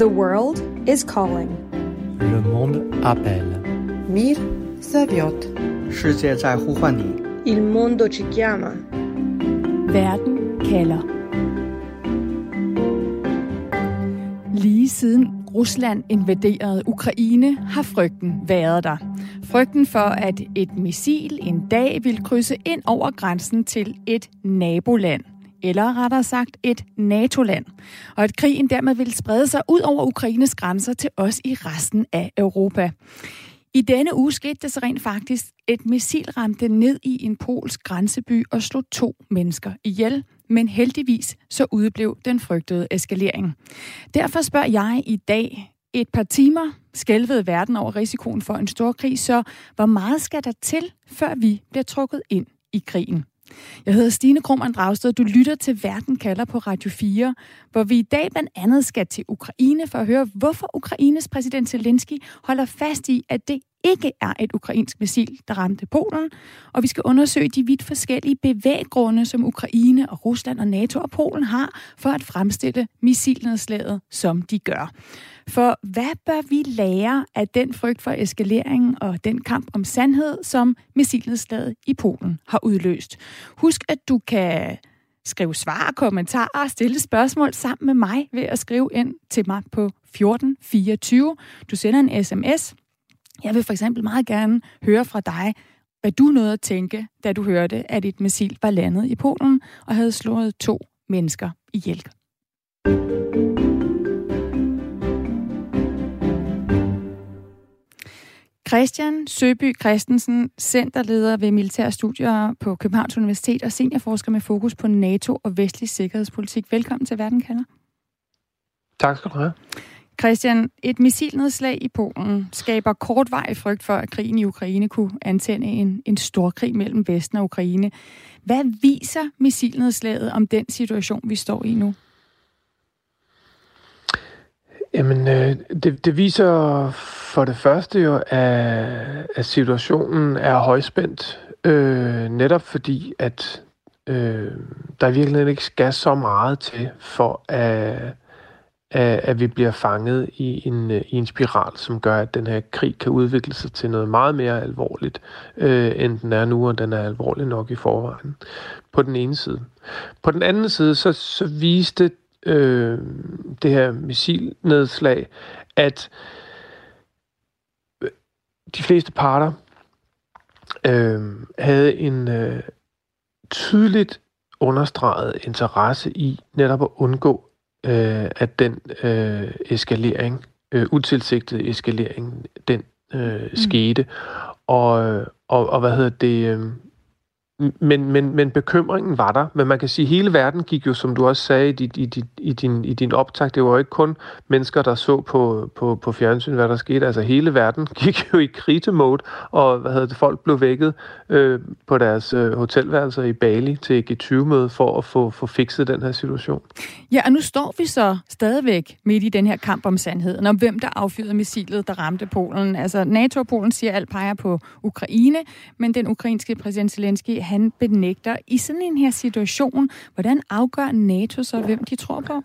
The world is calling. Le monde appelle. Mir zăviot. 世界在呼唤你。 Il mondo ci chiama. Verden kalder. Lige siden Rusland invaderede Ukraine, har frygten været der. Frygten for, at et missil en dag vil krydse ind over grænsen til et naboland eller rettere sagt et NATO-land, og at krigen dermed ville sprede sig ud over Ukraines grænser til os i resten af Europa. I denne uge skete det så rent faktisk, et missil ramte ned i en polsk grænseby og slog to mennesker ihjel, men heldigvis så udeblev den frygtede eskalering. Derfor spørger jeg i dag, et par timer skælvede verden over risikoen for en stor krig, så hvor meget skal der til, før vi bliver trukket ind i krigen? Jeg hedder Stine Krohmann Dragsted. Du lytter til Verden kalder på Radio 4, hvor vi i dag blandt andet skal til Ukraine for at høre, hvorfor Ukraines præsident Zelensky holder fast i, at det ikke er et ukrainsk missil, der ramte Polen, og vi skal undersøge de vidt forskellige bevæggrunde, som Ukraine og Rusland og NATO og Polen har for at fremstille missilnedslaget, som de gør. For hvad bør vi lære af den frygt for eskalering og den kamp om sandhed, som missilnedslaget i Polen har udløst? Husk, at du kan skrive svar, kommentarer og stille spørgsmål sammen med mig ved at skrive ind til mig på 1424. Du sender en sms. Jeg vil for eksempel meget gerne høre fra dig, hvad du nåede at tænke, da du hørte, at et missil var landet i Polen og havde slået to mennesker ihjel. Christian Søby Christensen, centerleder ved militærstudier på Københavns Universitet og seniorforsker med fokus på NATO og vestlig sikkerhedspolitik. Velkommen til Verden kalder. Tak skal du have. Christian, et missilnedslag i Polen skaber kortvarig frygt for, at krigen i Ukraine kunne antænde en, en stor krig mellem Vesten og Ukraine. Hvad viser missilnedslaget om den situation, vi står i nu? Jamen, øh, det, det viser for det første jo, at, at situationen er højspændt, øh, netop fordi, at øh, der i virkeligheden ikke skal så meget til, for at, at, at vi bliver fanget i en, øh, i en spiral, som gør, at den her krig kan udvikle sig til noget meget mere alvorligt, øh, end den er nu, og den er alvorlig nok i forvejen. På den ene side. På den anden side, så, så viste øh, det her missilnedslag, at øh, de fleste parter øh, havde en øh, tydeligt understreget interesse i netop at undgå, øh, at den øh, eskalering, øh, utilsigtede eskalering, den øh, mm. skete. Og, og, og hvad hedder det... Øh, men, men, men bekymringen var der. Men man kan sige, at hele verden gik jo, som du også sagde i, i, dit, i, din, i din optag, det var jo ikke kun mennesker, der så på, på, på fjernsyn, hvad der skete. Altså hele verden gik jo i kritemode, og hvad hedder det, folk blev vækket øh, på deres øh, hotelværelser i Bali til G20-møde for at få, få fikset den her situation. Ja, og nu står vi så stadigvæk midt i den her kamp om sandheden, om hvem der affyrede missilet, der ramte Polen. Altså NATO og Polen siger, at alt peger på Ukraine, men den ukrainske præsident Zelensky, han benægter. I sådan en her situation, hvordan afgør NATO så, hvem de tror på?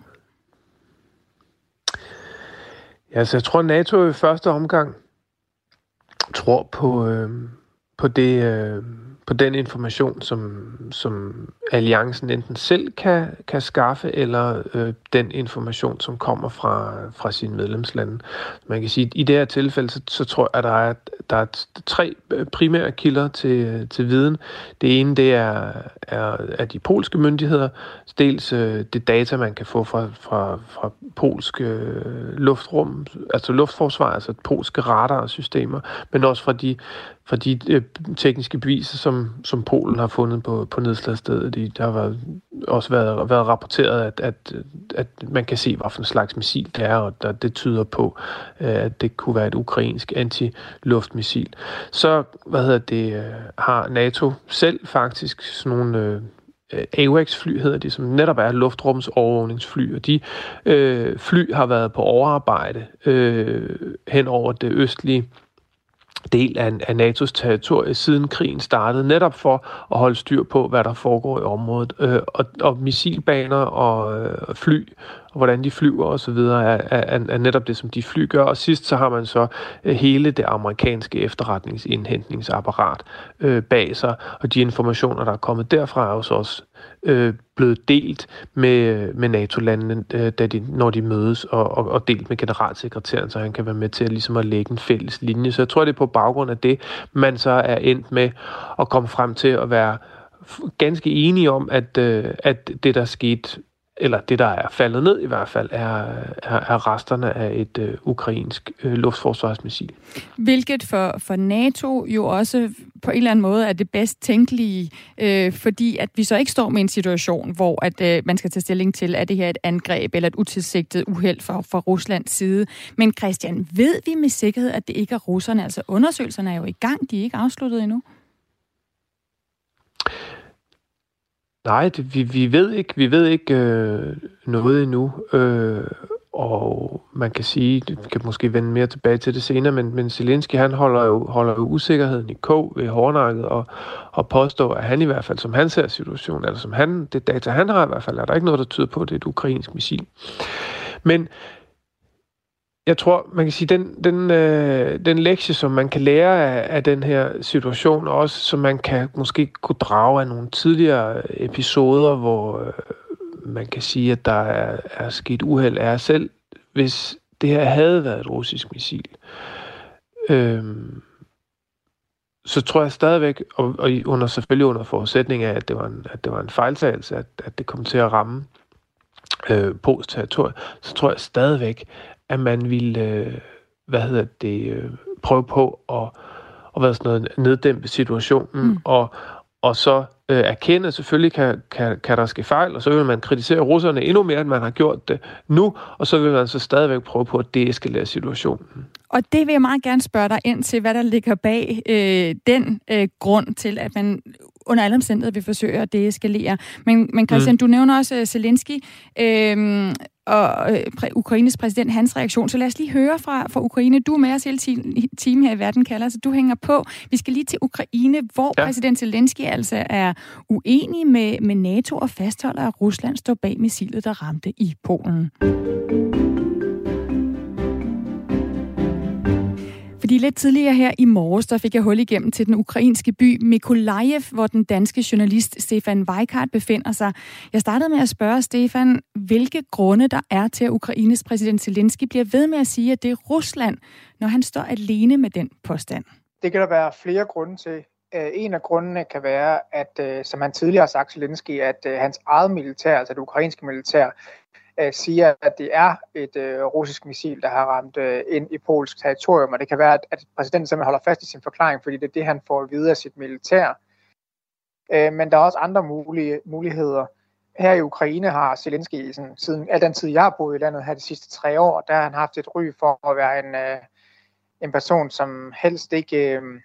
Ja, så jeg tror, NATO i første omgang tror på, øh, på det... Øh, på den information, som, som alliancen enten selv kan, kan skaffe, eller øh, den information, som kommer fra, fra sine medlemslande. Man kan sige, at i det her tilfælde, så, så tror jeg, at der er, der er tre øh, primære kilder til, til viden. Det ene, det er, er, er de polske myndigheder. Dels øh, det data, man kan få fra, fra, fra polske øh, luftrum, altså luftforsvar, altså polske radarsystemer, men også fra de fra de øh, tekniske beviser, som, som Polen har fundet på, på nedslagsstedet. De, der har været, også været, været rapporteret, at, at, at man kan se, hvad for en slags missil det er, og der, det tyder på, øh, at det kunne være et ukrainsk antiluftmissil. Så hvad hedder det, øh, har NATO selv faktisk sådan nogle... Øh, AWACS-fly hedder de, som netop er luftrumsovervågningsfly, og de øh, fly har været på overarbejde øh, hen over det østlige del af, af NATO's territorie siden krigen startede, netop for at holde styr på, hvad der foregår i området. Øh, og, og missilbaner og øh, fly hvordan de flyver osv., er, er, er netop det, som de fly gør. Og sidst så har man så øh, hele det amerikanske efterretningsindhentningsapparat øh, bag sig, og de informationer, der er kommet derfra, er jo så også øh, blevet delt med, med NATO-landene, øh, da de, når de mødes, og, og, og delt med generalsekretæren, så han kan være med til at, ligesom at lægge en fælles linje. Så jeg tror, det er på baggrund af det, man så er endt med at komme frem til at være ganske enige om, at, øh, at det, der skete eller det, der er faldet ned i hvert fald, er, er, er resterne af et øh, ukrainsk øh, luftforsvarsmissil. Hvilket for, for NATO jo også på en eller anden måde er det bedst tænkelige, øh, fordi at vi så ikke står med en situation, hvor at øh, man skal tage stilling til, er det her et angreb eller et utilsigtet uheld fra, fra Ruslands side. Men Christian, ved vi med sikkerhed, at det ikke er russerne? Altså undersøgelserne er jo i gang, de er ikke afsluttet endnu. Nej, det, vi, vi ved ikke, vi ved ikke øh, noget endnu, øh, og man kan sige, vi kan måske vende mere tilbage til det senere, men, men Zelensky han holder jo, holder jo usikkerheden i kog ved hårdnakket og, og påstår, at han i hvert fald, som han ser situationen, eller som han, det data han har i hvert fald, er der ikke noget, der tyder på, at det er et ukrainsk missil. Men jeg tror, man kan sige, den, den, øh, den lektie, som man kan lære af, af den her situation, og også som man kan måske kunne drage af nogle tidligere episoder, hvor øh, man kan sige, at der er, er sket uheld, er selv, hvis det her havde været et russisk missil, øh, så tror jeg stadigvæk, og, og under, selvfølgelig under forudsætning af, at det var en, at det var en fejltagelse, at, at det kom til at ramme øh, Pols territorium, så tror jeg stadigvæk, at man ville, øh, hvad hedder det, øh, prøve på at, at hvad sådan noget, neddæmpe situationen, mm. og, og så øh, erkende, at selvfølgelig kan, kan, kan der ske fejl, og så vil man kritisere russerne endnu mere, end man har gjort det nu, og så vil man så stadigvæk prøve på at deeskalere situationen. Og det vil jeg meget gerne spørge dig ind til, hvad der ligger bag øh, den øh, grund til, at man under alle omstændigheder vil forsøge at deeskalere. Men, men Christian, mm. du nævner også uh, Zelensky øh, og øh, præ- Ukraines præsident, hans reaktion. Så lad os lige høre fra, fra Ukraine. Du er med os hele timen her i Verden kalder, så du hænger på. Vi skal lige til Ukraine, hvor ja. præsident Zelensky altså er uenig med, med NATO og fastholder, at Rusland står bag missilet, der ramte i Polen. Fordi lidt tidligere her i morges, der fik jeg hul igennem til den ukrainske by Mykolaiv, hvor den danske journalist Stefan Weikart befinder sig. Jeg startede med at spørge Stefan, hvilke grunde der er til, at Ukraines præsident Zelensky bliver ved med at sige, at det er Rusland, når han står alene med den påstand. Det kan der være flere grunde til. Øh, en af grundene kan være, at øh, som han tidligere har sagt Zelensky, at øh, hans eget militær, altså det ukrainske militær, øh, siger, at det er et øh, russisk missil, der har ramt øh, ind i polsk territorium, og det kan være, at, at præsidenten simpelthen holder fast i sin forklaring, fordi det er det, han får videre af sit militær. Øh, men der er også andre mulige, muligheder. Her i Ukraine har Zelensky sådan, siden al den tid, jeg har boet i landet her de sidste tre år, der har han haft et ry for at være en, øh, en person, som helst ikke... Øh,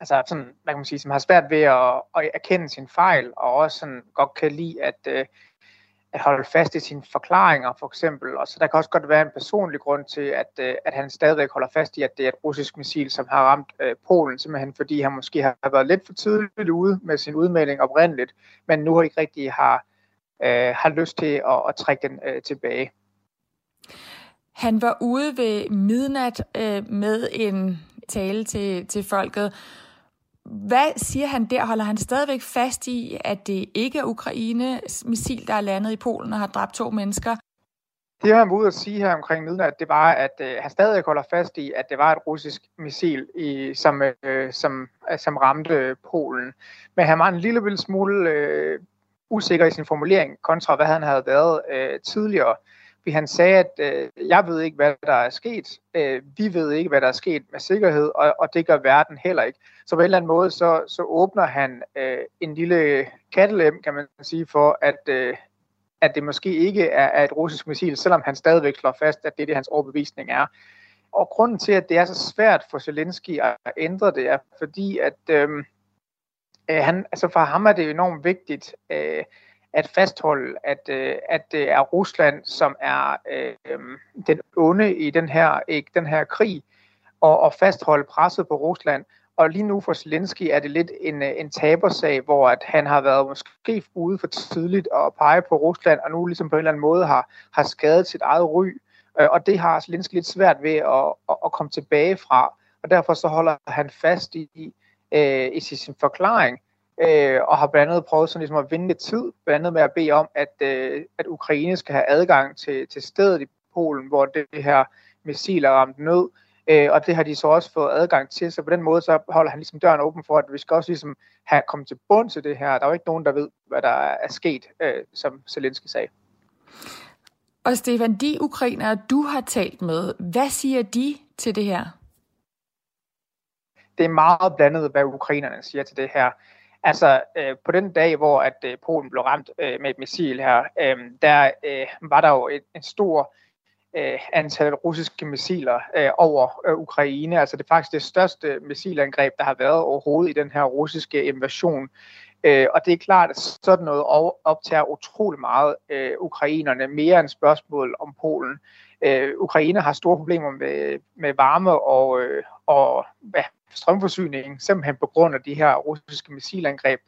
altså sådan, hvad kan man sige, som har svært ved at, at erkende sin fejl, og også sådan godt kan lide at, øh, at holde fast i sine forklaringer, for eksempel. Og så der kan også godt være en personlig grund til, at, øh, at han stadigvæk holder fast i, at det er et russisk missil, som har ramt øh, Polen, simpelthen fordi han måske har været lidt for tidligt ude med sin udmelding oprindeligt, men nu har ikke rigtig har, øh, har lyst til at, at trække den øh, tilbage. Han var ude ved midnat øh, med en tale til, til folket, hvad siger han der? Holder han stadigvæk fast i, at det ikke er Ukraines missil, der er landet i Polen og har dræbt to mennesker? Det han var ude at sige her omkring midnat, det var, at øh, han stadig holder fast i, at det var et russisk missil, i, som, øh, som, øh, som ramte øh, Polen. Men han var en lille smule øh, usikker i sin formulering, kontra hvad han havde været øh, tidligere. Øh, han sagde, at øh, jeg ved ikke, hvad der er sket. Øh, vi ved ikke, hvad der er sket med sikkerhed, og, og det gør verden heller ikke. Så på en eller anden måde, så, så åbner han øh, en lille kattelem, kan man sige, for at, øh, at det måske ikke er, er et russisk missil, selvom han stadigvæk slår fast, at det er det, hans overbevisning er. Og grunden til, at det er så svært for Zelensky at ændre det, er fordi, at øh, øh han, altså for ham er det enormt vigtigt, øh, at fastholde, at, øh, at det er Rusland, som er øh, den onde i den her, ikke, den her krig, og, og fastholde presset på Rusland. Og lige nu for Zelensky er det lidt en, øh, en tabersag, hvor at han har været måske ude for tidligt og pege på Rusland, og nu ligesom på en eller anden måde har, har skadet sit eget ry. Øh, og det har Zelensky lidt svært ved at, at, at komme tilbage fra. Og derfor så holder han fast i, i, i sin forklaring, øh, og har blandt andet prøvet sådan ligesom at vinde lidt tid, blandt andet med at bede om, at, øh, at Ukraine skal have adgang til, til stedet i Polen, hvor det her missil er ramt ned, øh, og det har de så også fået adgang til, så på den måde så holder han ligesom døren åben for, at vi skal også ligesom have kommet til bund til det her. Der er jo ikke nogen, der ved, hvad der er sket, øh, som Zelensky sagde. Og Stefan, de ukrainere, du har talt med, hvad siger de til det her? Det er meget blandet, hvad ukrainerne siger til det her. Altså, øh, på den dag, hvor at øh, Polen blev ramt øh, med et missil her, øh, der øh, var der jo et, en stor øh, antal russiske missiler øh, over øh, Ukraine. Altså, det er faktisk det største missilangreb, der har været overhovedet i den her russiske invasion. Øh, og det er klart, at sådan noget optager utrolig meget øh, ukrainerne, mere end spørgsmål om Polen. Øh, Ukraine har store problemer med, med varme og, øh, og hvad, strømforsyning, simpelthen på grund af de her russiske missilangreb.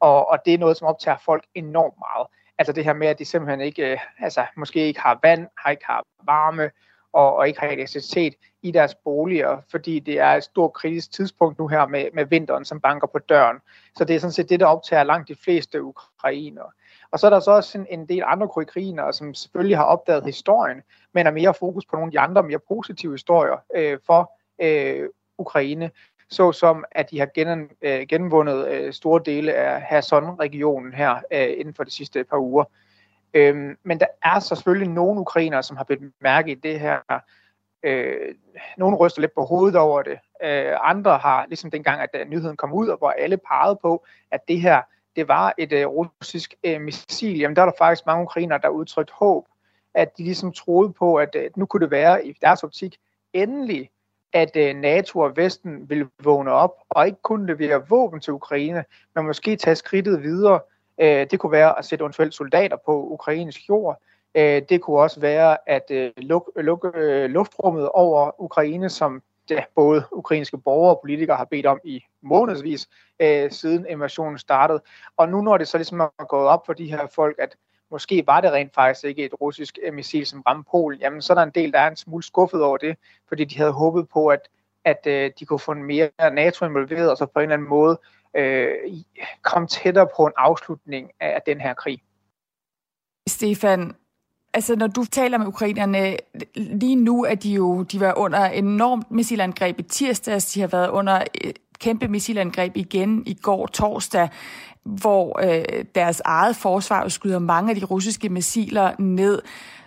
Og, og det er noget, som optager folk enormt meget. Altså det her med, at de simpelthen ikke, øh, altså måske ikke har vand, har ikke har varme, og, og ikke har elektricitet i deres boliger, fordi det er et stort kritisk tidspunkt nu her med, med vinteren, som banker på døren. Så det er sådan set det, der optager langt de fleste ukrainere. Og så er der så også en, en del andre ukrainere, som selvfølgelig har opdaget historien, men er mere fokus på nogle af de andre mere positive historier øh, for øh, Ukraine, såsom at de har gen, øh, genvundet øh, store dele af Kherson-regionen her øh, inden for de sidste par uger. Øhm, men der er så selvfølgelig nogle ukrainere, som har bemærket i det her. Øh, nogle ryster lidt på hovedet over det. Øh, andre har, ligesom dengang, at øh, nyheden kom ud, og hvor alle pegede på, at det her det var et øh, russisk øh, missil, jamen der er der faktisk mange ukrainere, der udtrykt håb, at de ligesom troede på, at øh, nu kunne det være i deres optik endelig, at øh, NATO og Vesten vil vågne op og ikke kun levere våben til Ukraine, men måske tage skridtet videre. Øh, det kunne være at sætte eventuelt soldater på ukrainsk jord. Øh, det kunne også være at øh, lukke luk, øh, luftrummet over Ukraine, som ja, både ukrainske borgere og politikere har bedt om i månedsvis øh, siden invasionen startede. Og nu når det så ligesom er gået op for de her folk, at måske var det rent faktisk ikke et russisk eh, missil, som ramte Polen, jamen så er der en del, der er en smule skuffet over det, fordi de havde håbet på, at, at øh, de kunne få en mere NATO involveret, og så på en eller anden måde øh, komme tættere på en afslutning af den her krig. Stefan, altså når du taler med ukrainerne, lige nu er de jo, de var under enormt missilangreb i tirsdags, de har været under kæmpe missilangreb igen i går torsdag, hvor øh, deres eget forsvar skyder mange af de russiske missiler ned.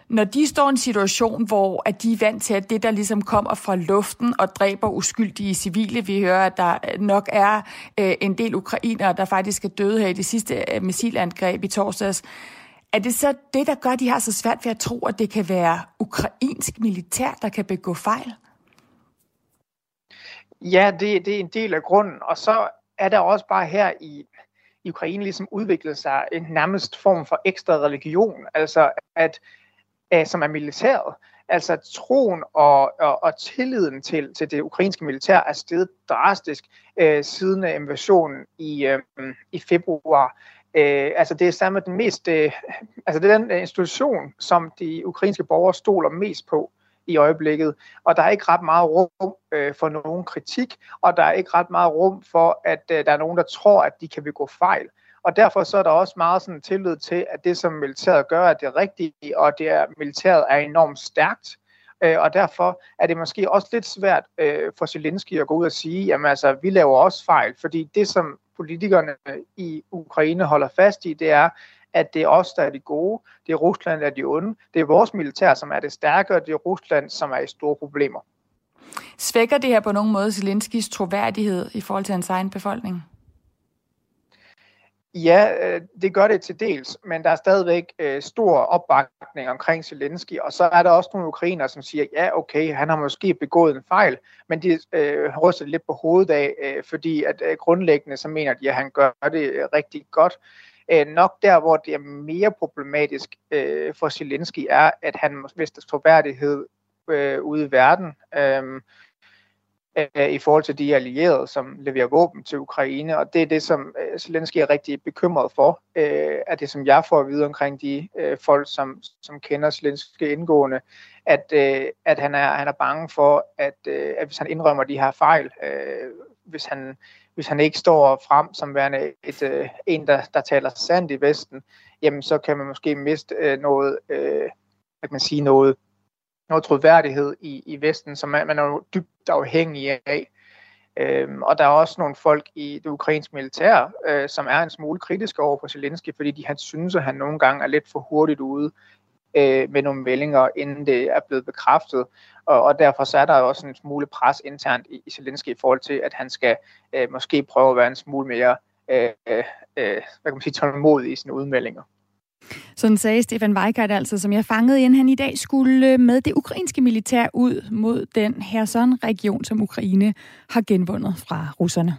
Når de står i en situation, hvor at de er vant til, at det, der ligesom kommer fra luften og dræber uskyldige civile, vi hører, at der øh, nok er øh, en del ukrainere, der faktisk er døde her i det sidste øh, missilangreb i torsdags, er det så det, der gør, at de har så svært ved at tro, at det kan være ukrainsk militær, der kan begå fejl? Ja, det, det er en del af grunden. Og så er der også bare her i, i Ukraine ligesom udviklet sig en nærmest form for ekstra religion, altså at, at som er militæret. Altså troen og, og, og tilliden til, til det ukrainske militær er steget drastisk øh, siden øh, invasionen i, øh, i februar. Øh, altså det er sammen den mest, øh, altså det er den øh, institution, som de ukrainske borgere stoler mest på i øjeblikket, og der er ikke ret meget rum øh, for nogen kritik, og der er ikke ret meget rum for, at øh, der er nogen, der tror, at de kan begå fejl. Og derfor så er der også meget sådan tillid til, at det, som militæret gør, er det rigtige, og det er, militæret er enormt stærkt. Øh, og derfor er det måske også lidt svært øh, for Zelensky at gå ud og sige, jamen altså, vi laver også fejl, fordi det, som politikerne i Ukraine holder fast i, det er, at det er os, der er de gode, det er Rusland, der er de onde, det er vores militær, som er det stærke, og det er Rusland, som er i store problemer. Svækker det her på nogen måde Zelenskis troværdighed i forhold til hans egen befolkning? Ja, øh, det gør det til dels, men der er stadigvæk øh, stor opbakning omkring Zelensky, og så er der også nogle ukrainer, som siger, ja okay, han har måske begået en fejl, men de øh, ryster lidt på hovedet af, øh, fordi at øh, grundlæggende så mener de, at han gør det øh, rigtig godt. Øh, nok der, hvor det er mere problematisk øh, for Zelensky, er, at han mister troværdighed øh, ude i verden. Øh, øh, i forhold til de allierede, som leverer våben til Ukraine, og det er det, som øh, Zelensky er rigtig bekymret for, øh, at det som jeg får at vide omkring de øh, folk, som, som kender Zelensky indgående, at, øh, at han, er, han er bange for, at, øh, at hvis han indrømmer de her fejl, øh, hvis han hvis han ikke står frem som værende et, øh, en, der, der taler sandt i Vesten, jamen så kan man måske miste øh, noget, øh, kan man sige, noget, noget troværdighed i, i Vesten, som man, man er jo dybt afhængig af. Øhm, og der er også nogle folk i det ukrainske militær, øh, som er en smule kritiske over for Zelensky, fordi de han synes, at han nogle gange er lidt for hurtigt ude øh, med nogle meldinger, inden det er blevet bekræftet. Og, og derfor så er der også en smule pres internt i, i Zelensky i forhold til, at han skal øh, måske prøve at være en smule mere øh, øh, hvad kan man sige, tålmodig i sine udmeldinger. Sådan sagde Stefan Weikert altså, som jeg fangede ind, han i dag skulle øh, med det ukrainske militær ud mod den her sådan region, som Ukraine har genvundet fra russerne.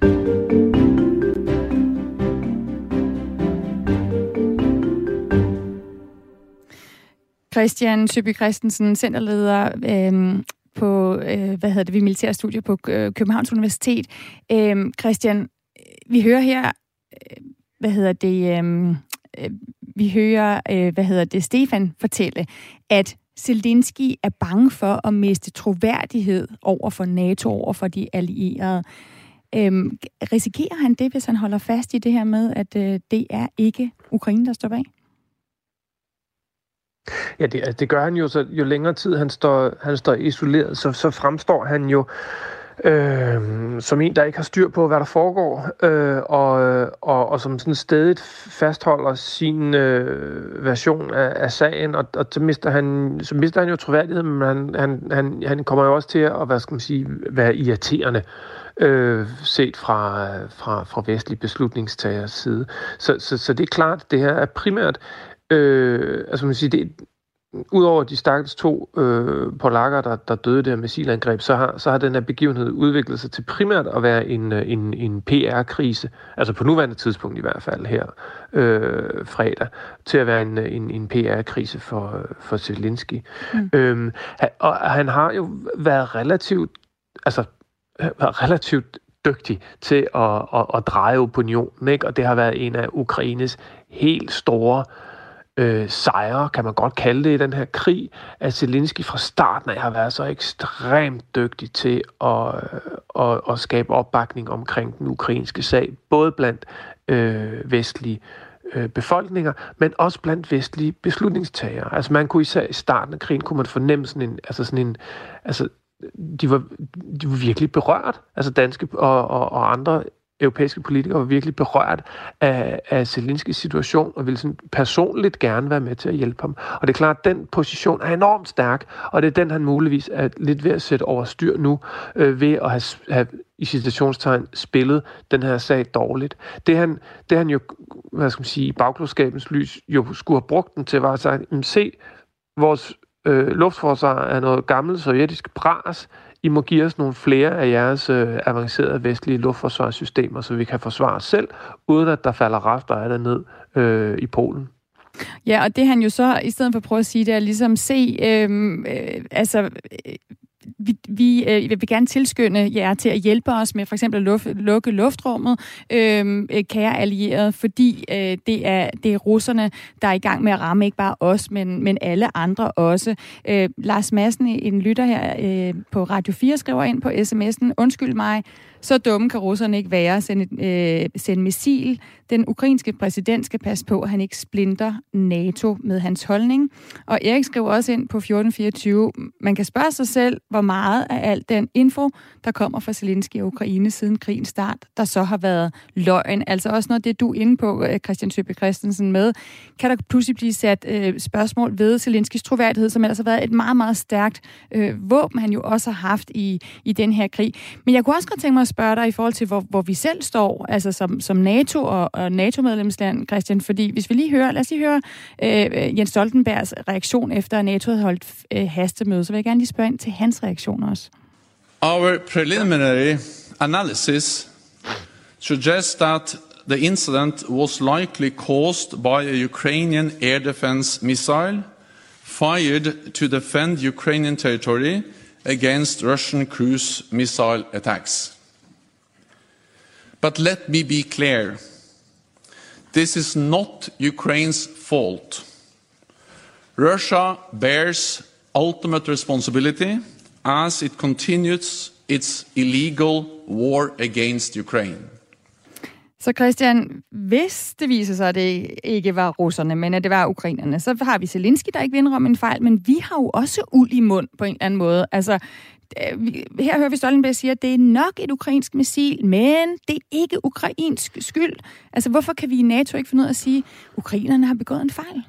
Christian Søby Christensen, centerleder øh, på, øh, hvad hedder det, vi militærstudier på øh, Københavns Universitet. Øh, Christian, vi hører her, øh, hvad hedder det, øhm, øh, vi hører, øh, hvad hedder det, Stefan fortælle, at Zelensky er bange for at miste troværdighed over for NATO, over for de allierede. Øhm, risikerer han det, hvis han holder fast i det her med, at øh, det er ikke Ukraine, der står bag? Ja, det, altså, det gør han jo, så jo længere tid han står, han står isoleret, så, så fremstår han jo øh, som en, der ikke har styr på, hvad der foregår, øh, og, og, og som sådan stedigt fastholder sin øh, version af, af sagen, og, og så, mister han, så mister han jo troværdighed, men han, han, han, han kommer jo også til at hvad skal man sige, være irriterende øh, set fra, fra, fra vestlig beslutningstagers side. Så, så, så det er klart, det her er primært Øh, altså man siger, det, Udover de stakkels to øh, polakker, der, der døde der missilangreb, så har, så har den her begivenhed udviklet sig til primært at være en, øh, en, en PR-krise, altså på nuværende tidspunkt i hvert fald her øh, fredag, til at være en, en, en PR-krise for, for Zelensky. Mm. Øhm, og han har jo været relativt, altså været relativt dygtig til at, at, at dreje opinionen, ikke? og det har været en af Ukraines helt store øh, øh, sejre, kan man godt kalde det, i den her krig, at Zelensky fra starten af har været så ekstremt dygtig til at, øh, at, at skabe opbakning omkring den ukrainske sag, både blandt øh, vestlige øh, befolkninger, men også blandt vestlige beslutningstagere. Altså man kunne især i starten af krigen, kunne man fornemme sådan en, altså sådan en, altså de var, de var virkelig berørt, altså danske og, og, og andre europæiske politikere var virkelig berørt af, af Zelenskis situation, og ville sådan personligt gerne være med til at hjælpe ham. Og det er klart, at den position er enormt stærk, og det er den, han muligvis er lidt ved at sætte over styr nu, øh, ved at have, have i citationstegn spillet den her sag dårligt. Det han, det han jo, hvad skal man sige, i bagklodskabens lys jo skulle have brugt den til, var at sige, se, vores øh, luftforsvar er noget gammelt sovjetisk bras, i må give os nogle flere af jeres øh, avancerede vestlige luftforsvarssystemer, så vi kan forsvare os selv, uden at der falder rester af det ned øh, i Polen. Ja, og det han jo så, i stedet for at prøve at sige det, er ligesom se, øh, øh, altså vi, vi øh, vil gerne tilskynde jer til at hjælpe os med for eksempel at luft, lukke luftrummet, øhm, øh, kære allierede, fordi øh, det, er, det er russerne, der er i gang med at ramme ikke bare os, men, men alle andre også. Øh, Lars Madsen, en lytter her øh, på Radio 4, skriver ind på sms'en, undskyld mig, så dumme kan russerne ikke være at sende, øh, sende missil. Den ukrainske præsident skal passe på, at han ikke splinter NATO med hans holdning. Og Erik skriver også ind på 1424, man kan spørge sig selv, hvor meget af al den info, der kommer fra Zelensky og Ukraine siden krigens start, der så har været løgn. Altså også noget det, du er inde på, øh, Christian Søbe Christensen, med. Kan der pludselig blive sat øh, spørgsmål ved Zelenskis troværdighed, som ellers har været et meget, meget stærkt øh, våben, han jo også har haft i, i den her krig. Men jeg kunne også godt tænke mig at spørge dig i forhold til, hvor, hvor vi selv står, altså som, som NATO og, og NATO-medlemsland, Christian, fordi hvis vi lige hører, lad os lige høre øh, Jens Stoltenbergs reaktion efter, at NATO havde holdt øh, hastemøde, så vil jeg gerne lige spørge ind til hans reaktion også. Our preliminary analysis suggests that the incident was likely caused by a Ukrainian air defense missile fired to defend Ukrainian territory against Russian cruise missile attacks. But let me be clear this is not Ukraine's fault. Russia bears ultimate responsibility as it continues its illegal war against Ukraine. Så Christian, hvis det viser sig, at det ikke var russerne, men at det var ukrainerne, så har vi Zelensky, der ikke vinder om en fejl, men vi har jo også uld i mund på en eller anden måde. Altså, Øh, her hører vi Stoltenberg sige, at det er nok et ukrainsk missil, men det er ikke ukrainsk skyld. Altså, hvorfor kan vi i NATO ikke finde ud af at sige, at ukrainerne har begået en fejl?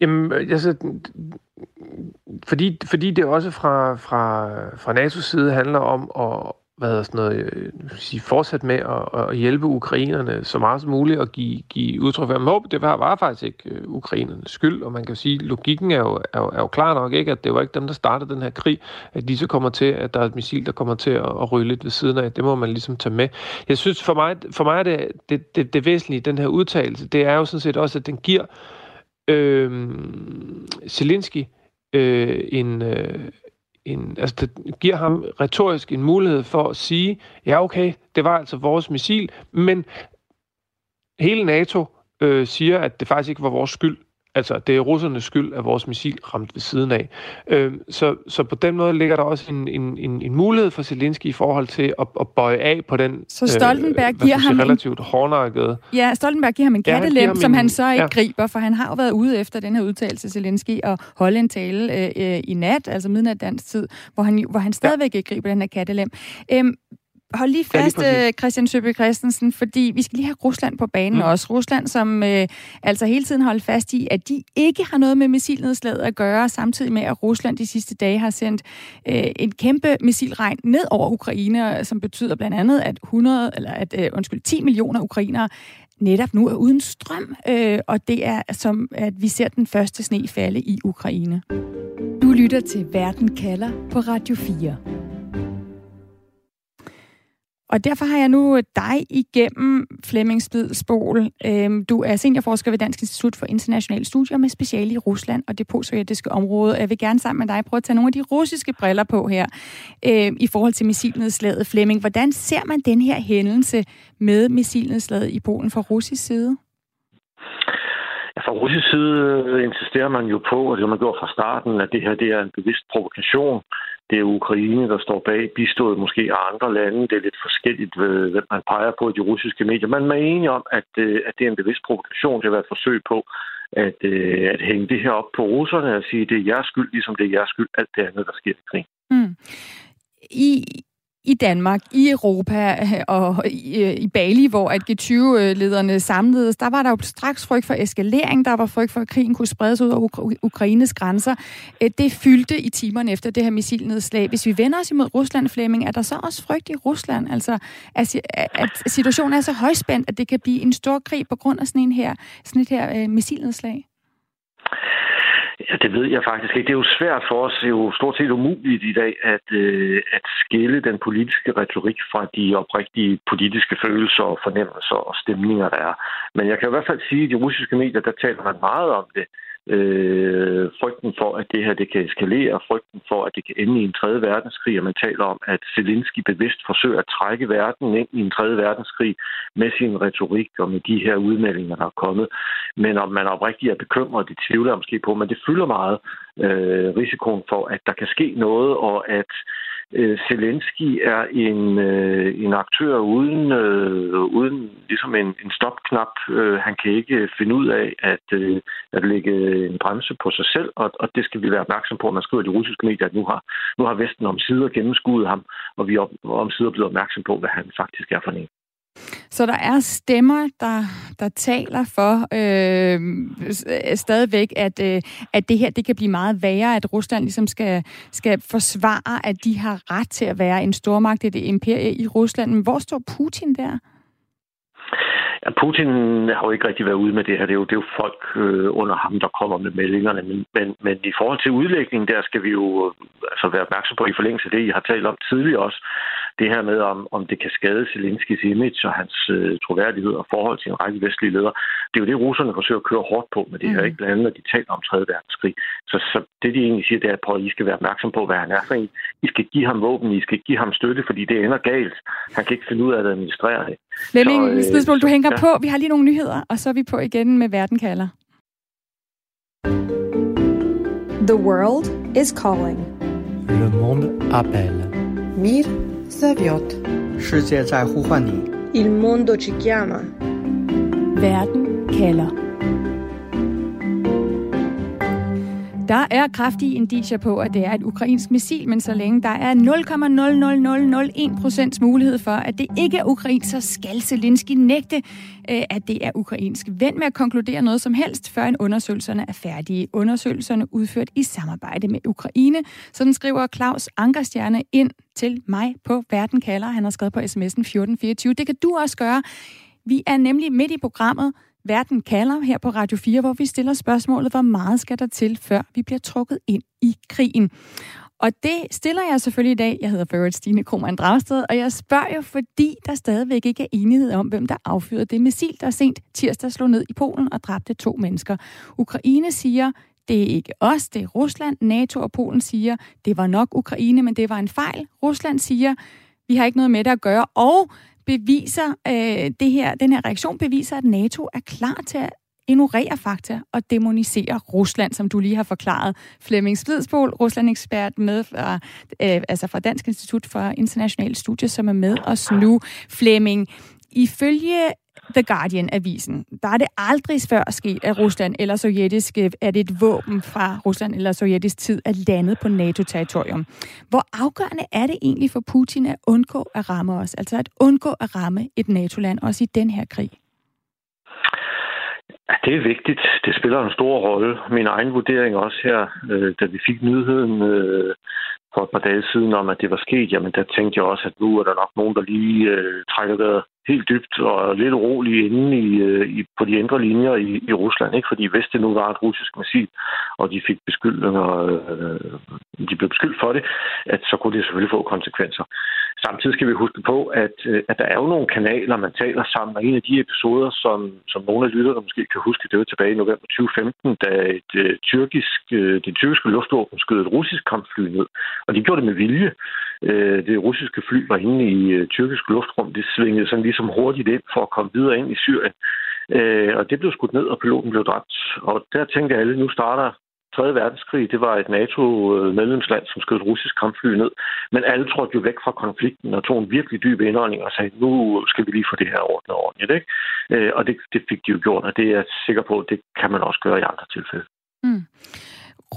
Jamen, altså, fordi, fordi det også fra, fra, fra NATO's side handler om at, hvad sådan noget, øh, sige, fortsat med at, at hjælpe ukrainerne så meget som muligt og give, give udtryk for, at håb, det var, var faktisk ikke øh, ukrainernes skyld, og man kan sige, at logikken er jo, er, jo, er jo klar nok, ikke, at det var ikke dem, der startede den her krig, at de så kommer til, at der er et missil, der kommer til at, at ryge lidt ved siden af. Det må man ligesom tage med. Jeg synes, for mig, for mig er det, det, det, det væsentlige den her udtalelse, det er jo sådan set også, at den giver øh, Zelensky øh, en, øh, en, altså det giver ham retorisk en mulighed for at sige, ja okay, det var altså vores missil, men hele NATO øh, siger, at det faktisk ikke var vores skyld. Altså, det er russernes skyld, at vores missil ramte ved siden af. Øh, så, så på den måde ligger der også en, en, en, en mulighed for Zelensky i forhold til at, at bøje af på den så Stoltenberg øh, giver ham relativt en, hårdnakkede... Ja, Stoltenberg giver ham en kattelem, ja, som han så ikke ja. griber, for han har jo været ude efter den her udtalelse, Zelensky, og holde en tale øh, øh, i nat, altså midnat dansk tid, hvor han, hvor han stadigvæk ja. ikke griber den her kattelem. Øh, hold lige fast, ja, lige øh, Christian Søbe Christensen, fordi vi skal lige have Rusland på banen mm. også. Rusland, som øh, altså hele tiden holder fast i, at de ikke har noget med missilnedslaget at gøre, samtidig med, at Rusland de sidste dage har sendt øh, en kæmpe missilregn ned over Ukraine, som betyder blandt andet, at 100, eller at, øh, undskyld, 10 millioner ukrainere netop nu er uden strøm, øh, og det er som, at vi ser den første sne falde i Ukraine. Du lytter til Verden kalder på Radio 4. Og derfor har jeg nu øh, dig igennem, Flemming Spidsbol. Øhm, du er seniorforsker ved Dansk Institut for Internationale Studier med speciale i Rusland og det postsovjetiske område. Jeg vil gerne sammen med dig prøve at tage nogle af de russiske briller på her øhm, i forhold til missilnedslaget. Flemming, hvordan ser man den her hændelse med missilnedslaget i Polen fra russisk side? Ja, fra russisk side øh, insisterer man jo på, og det har man gjort fra starten, at det her det er en bevidst provokation det er Ukraine, der står bag, bistået måske af andre lande. Det er lidt forskelligt, hvad man peger på i de russiske medier. Men man er enige om, at, øh, at det er en bevidst provokation. Det har været et forsøg på at, øh, at hænge det her op på russerne og sige, at det er jeres skyld, ligesom det er jeres skyld, alt det andet, der sker i krig. Mm. I, i Danmark, i Europa øh, og i, øh, i Bali, hvor at G20-lederne samledes, der var der jo straks frygt for eskalering, der var frygt for, at krigen kunne spredes ud over Ukraines grænser. Øh, det fyldte i timerne efter det her missilnedslag. Hvis vi vender os imod Rusland, Flemming, er der så også frygt i Rusland? Altså, at situationen er så højspændt, at det kan blive en stor krig på grund af sådan, en her, sådan et her missilnedslag? Ja, det ved jeg faktisk ikke. Det er jo svært for os, det er jo stort set umuligt i dag, at, øh, at skille den politiske retorik fra de oprigtige politiske følelser og fornemmelser og stemninger, der er. Men jeg kan i hvert fald sige, at i de russiske medier, der taler man meget om det øh, frygten for, at det her det kan eskalere, frygten for, at det kan ende i en tredje verdenskrig, og man taler om, at Zelensky bevidst forsøger at trække verden ind i en tredje verdenskrig med sin retorik og med de her udmeldinger, der er kommet. Men om man oprigtigt er bekymret, det tvivler jeg måske på, men det fylder meget øh, risikoen for, at der kan ske noget, og at øh, Zelensky er en, øh, en aktør uden, øh, uden ligesom en, en stopknap. Øh, han kan ikke finde ud af at, øh, at lægge en bremse på sig selv, og, og det skal vi være opmærksom på. Man skriver i de russiske medier, at nu har, nu har Vesten om sider ham, og vi er om sider blevet opmærksom på, hvad han faktisk er for en. Så der er stemmer, der, der taler for øh, øh, stadigvæk, at, øh, at det her det kan blive meget værre, at Rusland ligesom skal, skal forsvare, at de har ret til at være en stormagt, i det imperie i Rusland. Men hvor står Putin der? Ja, Putin har jo ikke rigtig været ude med det her. Det er jo, det er jo folk øh, under ham, der kommer med meldingerne. Men, men, men i forhold til udlægningen, der skal vi jo øh, altså være opmærksom på i forlængelse af det, I har talt om tidligere også, det her med, om, om det kan skade Zelenskis image og hans øh, troværdighed og forhold til en række vestlige ledere, det er jo det, russerne forsøger at køre hårdt på med det her, mm. ikke blandt andet, når de taler om 3. verdenskrig. Så, så det, de egentlig siger, det er, at I skal være opmærksom på, hvad han er for en. I skal give ham våben, I skal give ham støtte, fordi det ender galt. Han kan ikke finde ud af at administrere det. Lemming, øh, Spidsmål, du hænger ja. på. Vi har lige nogle nyheder, og så er vi på igen med Verden kalder. The world is calling. Le monde appelle. Mir Saviot，世界在呼唤你。Il mondo ci chiama。Werden Keller。Der er kraftige indiger på, at det er et ukrainsk missil, men så længe der er 0,00001% mulighed for, at det ikke er ukrainsk, så skal Zelensky nægte, øh, at det er ukrainsk. Vend med at konkludere noget som helst, før en undersøgelserne er færdige. Undersøgelserne udført i samarbejde med Ukraine. Sådan skriver Claus Ankerstjerne ind til mig på Verden kalder. Han har skrevet på sms'en 1424. Det kan du også gøre. Vi er nemlig midt i programmet, Verden kalder her på Radio 4, hvor vi stiller spørgsmålet, hvor meget skal der til, før vi bliver trukket ind i krigen? Og det stiller jeg selvfølgelig i dag. Jeg hedder Ferret Stine Krohmann Dragsted, og jeg spørger jo, fordi der stadigvæk ikke er enighed om, hvem der affyrede det missil, der sent tirsdag slog ned i Polen og dræbte to mennesker. Ukraine siger, det er ikke os, det er Rusland. NATO og Polen siger, det var nok Ukraine, men det var en fejl. Rusland siger, vi har ikke noget med det at gøre, og beviser, øh, det her, den her reaktion beviser, at NATO er klar til at ignorere fakta og demonisere Rusland, som du lige har forklaret. Flemming Svidsbol, Rusland-ekspert med fra, øh, altså fra Dansk Institut for Internationale Studier, som er med os nu. Flemming, ifølge The Guardian-avisen, der er det aldrig før sket, at Rusland eller sovjetisk, øh, at et våben fra Rusland eller sovjetisk tid er landet på NATO-territorium. Hvor afgørende er det egentlig for Putin at undgå at ramme os, altså at undgå at ramme et NATO-land, også i den her krig? Ja, det er vigtigt. Det spiller en stor rolle. Min egen vurdering også her, øh, da vi fik nyheden øh, for et par dage siden om, at det var sket, jamen der tænkte jeg også, at nu er der nok nogen, der lige øh, trækker vejret helt dybt og lidt urolig inde i, øh, i, på de indre linjer i, i Rusland. Ikke? Fordi hvis det nu var et russisk missil, og de fik beskyldninger, øh, de blev beskyldt for det, at så kunne det selvfølgelig få konsekvenser. Samtidig skal vi huske på, at, øh, at der er jo nogle kanaler, man taler sammen, og en af de episoder, som, som nogle af lytterne måske kan huske, det var tilbage i november 2015, da et uh, tyrkisk, uh, det tyrkiske luftvåben skød et russisk kampfly ned. Og de gjorde det med vilje. Uh, det russiske fly var inde i uh, tyrkisk luftrum. Det svingede sådan ligesom hurtigt ind for at komme videre ind i Syrien. Uh, og det blev skudt ned, og piloten blev dræbt. Og der tænkte alle, nu starter 3. verdenskrig, det var et NATO-medlemsland, som skød et russisk kampfly ned. Men alle trådte jo væk fra konflikten og tog en virkelig dyb indånding og sagde, nu skal vi lige få det her ordnet ordentligt. Ikke? Øh, og det, det fik de jo gjort, og det er jeg sikker på, det kan man også gøre i andre tilfælde. Mm.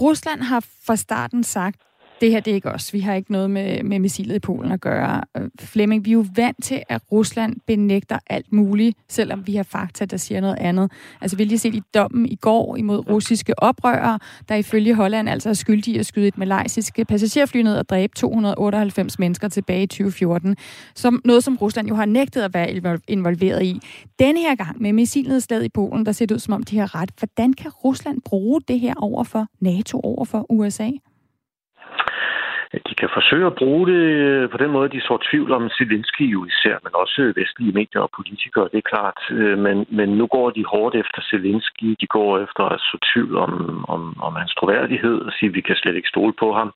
Rusland har fra starten sagt, det her det er ikke os. Vi har ikke noget med, med missilet i Polen at gøre. Øh, Flemming, vi er jo vant til, at Rusland benægter alt muligt, selvom vi har fakta, der siger noget andet. Altså, vi har lige set i dommen i går imod russiske oprørere, der ifølge Holland altså er skyldige at skyde et malaysisk passagerfly ned og dræbe 298 mennesker tilbage i 2014. Som noget, som Rusland jo har nægtet at være involveret i. Denne her gang med missilnedslaget i Polen, der ser det ud som om, de har ret. Hvordan kan Rusland bruge det her over for NATO, over for USA? De kan forsøge at bruge det øh, på den måde, de så tvivl om Zelensky jo især, men også vestlige medier og politikere, det er klart. Øh, men, men nu går de hårdt efter Zelensky, de går efter at så tvivl om, om, om hans troværdighed og sige, at vi kan slet ikke stole på ham.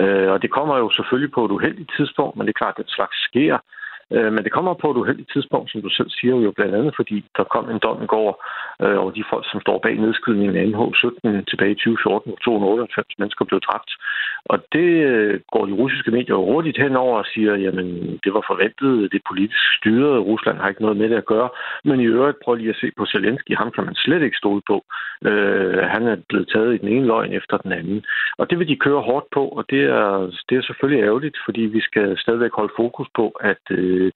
Øh, og det kommer jo selvfølgelig på et uheldigt tidspunkt, men det er klart, at den slags sker. Øh, men det kommer på et uheldigt tidspunkt, som du selv siger jo blandt andet, fordi der kom en dom i går øh, over de folk, som står bag nedskydningen af NH17 tilbage i 2014, hvor 298 mennesker blev dræbt. Og det øh, går de russiske medier jo hurtigt henover og siger, jamen det var forventet, det er politisk styret, Rusland har ikke noget med det at gøre. Men i øvrigt, prøv lige at se på Zelensky, ham kan man slet ikke stole på. Øh, han er blevet taget i den ene løgn efter den anden. Og det vil de køre hårdt på, og det er, det er selvfølgelig ærgerligt, fordi vi skal stadigvæk holde fokus på, at øh, øh,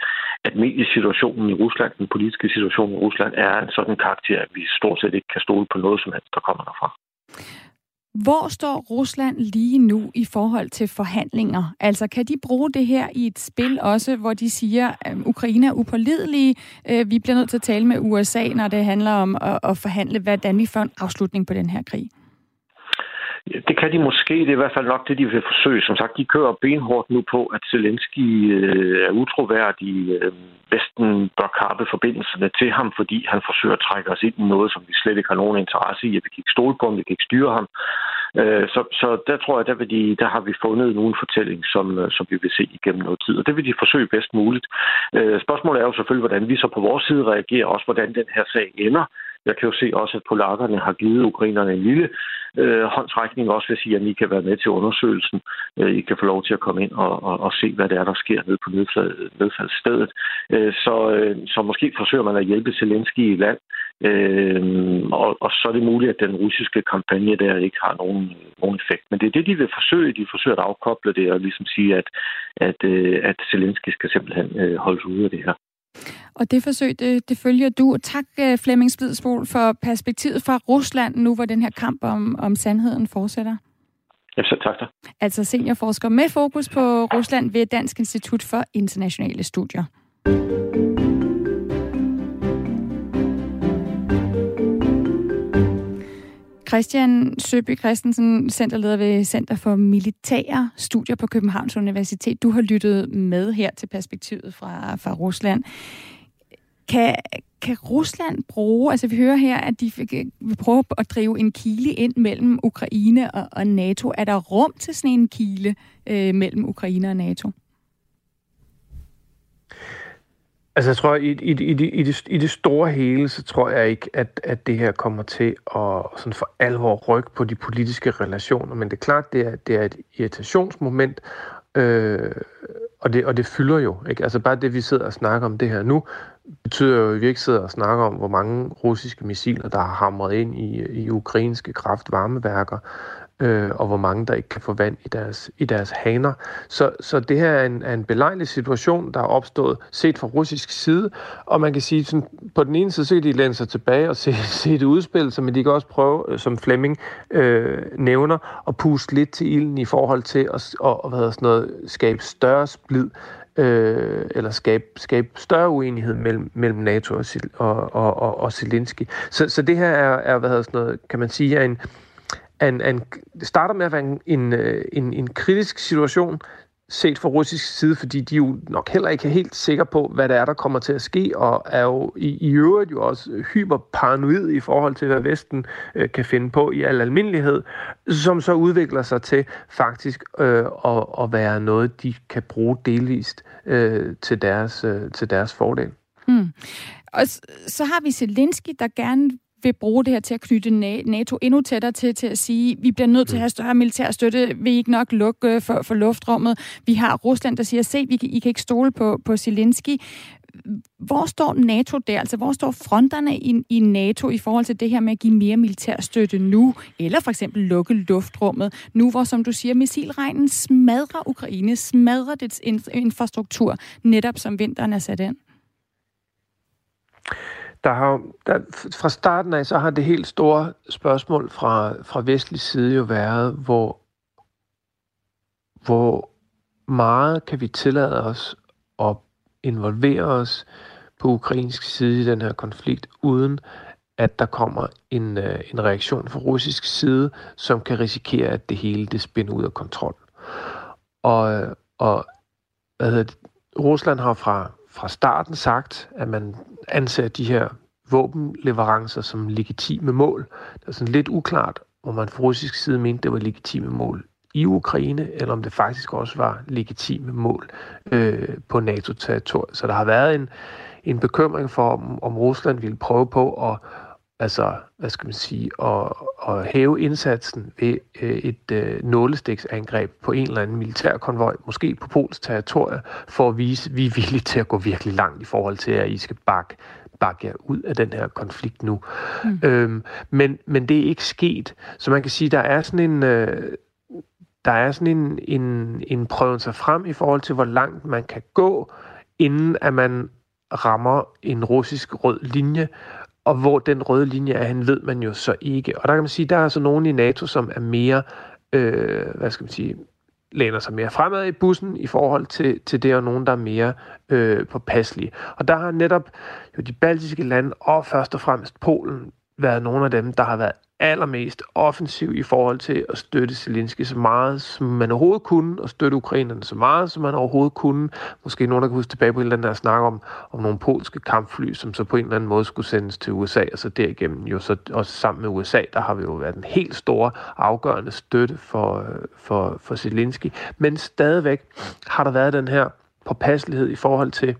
at mediesituationen i Rusland, den politiske situation i Rusland, er en sådan karakter, at vi stort set ikke kan stole på noget som helst, der kommer derfra. Hvor står Rusland lige nu i forhold til forhandlinger? Altså, kan de bruge det her i et spil også, hvor de siger, at Ukraine er upålidelige, øh, vi bliver nødt til at tale med USA, når det handler om at, at forhandle, hvordan vi får en afslutning på den her krig? Det kan de måske. Det er i hvert fald nok det, de vil forsøge. Som sagt, de kører benhårdt nu på, at Zelensky øh, er utroværdig. Øh, Vesten bør kappe forbindelserne til ham, fordi han forsøger at trække os ind i noget, som vi slet ikke har nogen interesse i. At vi kan ikke stole på ham, vi kan ikke styre ham. Øh, så, så der tror jeg, der, vil de, der har vi fundet nogen fortælling, som, øh, som vi vil se igennem noget tid. Og det vil de forsøge bedst muligt. Øh, spørgsmålet er jo selvfølgelig, hvordan vi så på vores side reagerer, også hvordan den her sag ender. Jeg kan jo se også, at polakkerne har givet ukrainerne en lille øh, håndtrækning, også ved at sige, at I kan være med til undersøgelsen. Øh, I kan få lov til at komme ind og, og, og se, hvad det er, der sker nede på nedfaldsstedet. Øh, så, øh, så måske forsøger man at hjælpe Zelensky i land, øh, og, og så er det muligt, at den russiske kampagne der ikke har nogen, nogen effekt. Men det er det, de vil forsøge. De forsøger at afkoble det og ligesom sige, at, at, øh, at Zelensky skal simpelthen øh, holdes ude af det her. Og det forsøg, det, det følger du. Tak, øh, Flemming Spidsbol, for perspektivet fra Rusland, nu hvor den her kamp om, om sandheden fortsætter. Ja, så tak dig. Altså seniorforsker med fokus på Rusland ved Dansk Institut for Internationale Studier. Christian Søby Christensen, centerleder ved Center for Militære Studier på Københavns Universitet. Du har lyttet med her til perspektivet fra, fra Rusland. Kan, kan Rusland bruge, altså vi hører her, at de vil prøve at drive en kile ind mellem Ukraine og, og NATO. Er der rum til sådan en kile øh, mellem Ukraine og NATO? Altså jeg tror, i, i, i, i, det, i det store hele, så tror jeg ikke, at, at det her kommer til at sådan for alvor rykke på de politiske relationer. Men det er klart, det er, det er et irritationsmoment, øh, og, det, og det fylder jo. Ikke? Altså bare det, vi sidder og snakker om det her nu, betyder jo, at vi ikke sidder og snakker om, hvor mange russiske missiler, der har hamret ind i, i ukrainske kraftvarmeværker øh, og hvor mange, der ikke kan få vand i deres, i deres haner. Så, så det her er en, er en belejlig situation, der er opstået set fra russisk side, og man kan sige, sådan, på den ene side, så kan de læne sig tilbage og se, se det udspil, så, men de kan også prøve, øh, som Flemming øh, nævner, at puste lidt til ilden i forhold til at og, hvad hedder sådan noget, skabe større splid øh, eller skabe, skabe større uenighed mellem, mellem NATO og, og, og, og, og Zelensky. Så, så det her er, er hvad hedder sådan noget, kan man sige, er en, en, en, det starter med at være en, en, øh, en, en kritisk situation, set fra russisk side, fordi de jo nok heller ikke er helt sikre på, hvad der er, der kommer til at ske, og er jo i, i øvrigt jo også hyperparanoid i forhold til, hvad Vesten øh, kan finde på i al almindelighed, som så udvikler sig til faktisk øh, at, at være noget, de kan bruge delvist øh, til, deres, øh, til deres fordel. Mm. Og så har vi Zelensky, der gerne vil bruge det her til at knytte NATO endnu tættere til, til at sige, vi bliver nødt til at have større militær støtte, vi ikke nok lukke for, for luftrummet. Vi har Rusland, der siger, se, vi kan, I kan ikke stole på, på Zelensky. Hvor står NATO der? Altså, hvor står fronterne i, i NATO i forhold til det her med at give mere militær støtte nu, eller for eksempel lukke luftrummet, nu hvor, som du siger, missilregnen smadrer Ukraine, smadrer dets infrastruktur, netop som vinteren er sat ind? Der har, der, fra starten af, så har det helt store spørgsmål fra, fra vestlig side jo været, hvor, hvor meget kan vi tillade os at involvere os på ukrainsk side i den her konflikt, uden at der kommer en, øh, en reaktion fra russisk side, som kan risikere, at det hele det spinder ud af kontrol. Og, øh, og hvad hedder det, Rusland har fra, fra starten sagt, at man anser de her våbenleverancer som legitime mål. Det er sådan lidt uklart, om man fra russisk side mente, det var legitime mål i Ukraine, eller om det faktisk også var legitime mål øh, på NATO-territoriet. Så der har været en, en bekymring for, om, om Rusland ville prøve på at altså, hvad skal man sige, at, at hæve indsatsen ved øh, et øh, nålestiksangreb på en eller anden militærkonvoj, måske på Pols territorie, for at vise, at vi er villige til at gå virkelig langt i forhold til, at I skal bakke bakke jer ud af den her konflikt nu. Mm. Øhm, men, men det er ikke sket. Så man kan sige, der er sådan en... Øh, der er sådan en, en, en prøven sig frem i forhold til, hvor langt man kan gå, inden at man rammer en russisk rød linje, og hvor den røde linje er, han ved man jo så ikke. Og der kan man sige, der er altså nogen i NATO, som er mere, øh, hvad skal man sige, læner sig mere fremad i bussen i forhold til, til det, og nogen, der er mere øh, påpasselige. Og der har netop jo de baltiske lande, og først og fremmest Polen, været nogle af dem, der har været allermest offensiv i forhold til at støtte Zelensky så meget, som man overhovedet kunne, og støtte ukrainerne så meget, som man overhovedet kunne. Måske nogen, der kan huske tilbage på en eller anden der snak om, om nogle polske kampfly, som så på en eller anden måde skulle sendes til USA, og så derigennem jo så også sammen med USA, der har vi jo været en helt stor afgørende støtte for, for, for Zelensky. Men stadigvæk har der været den her påpasselighed i forhold til,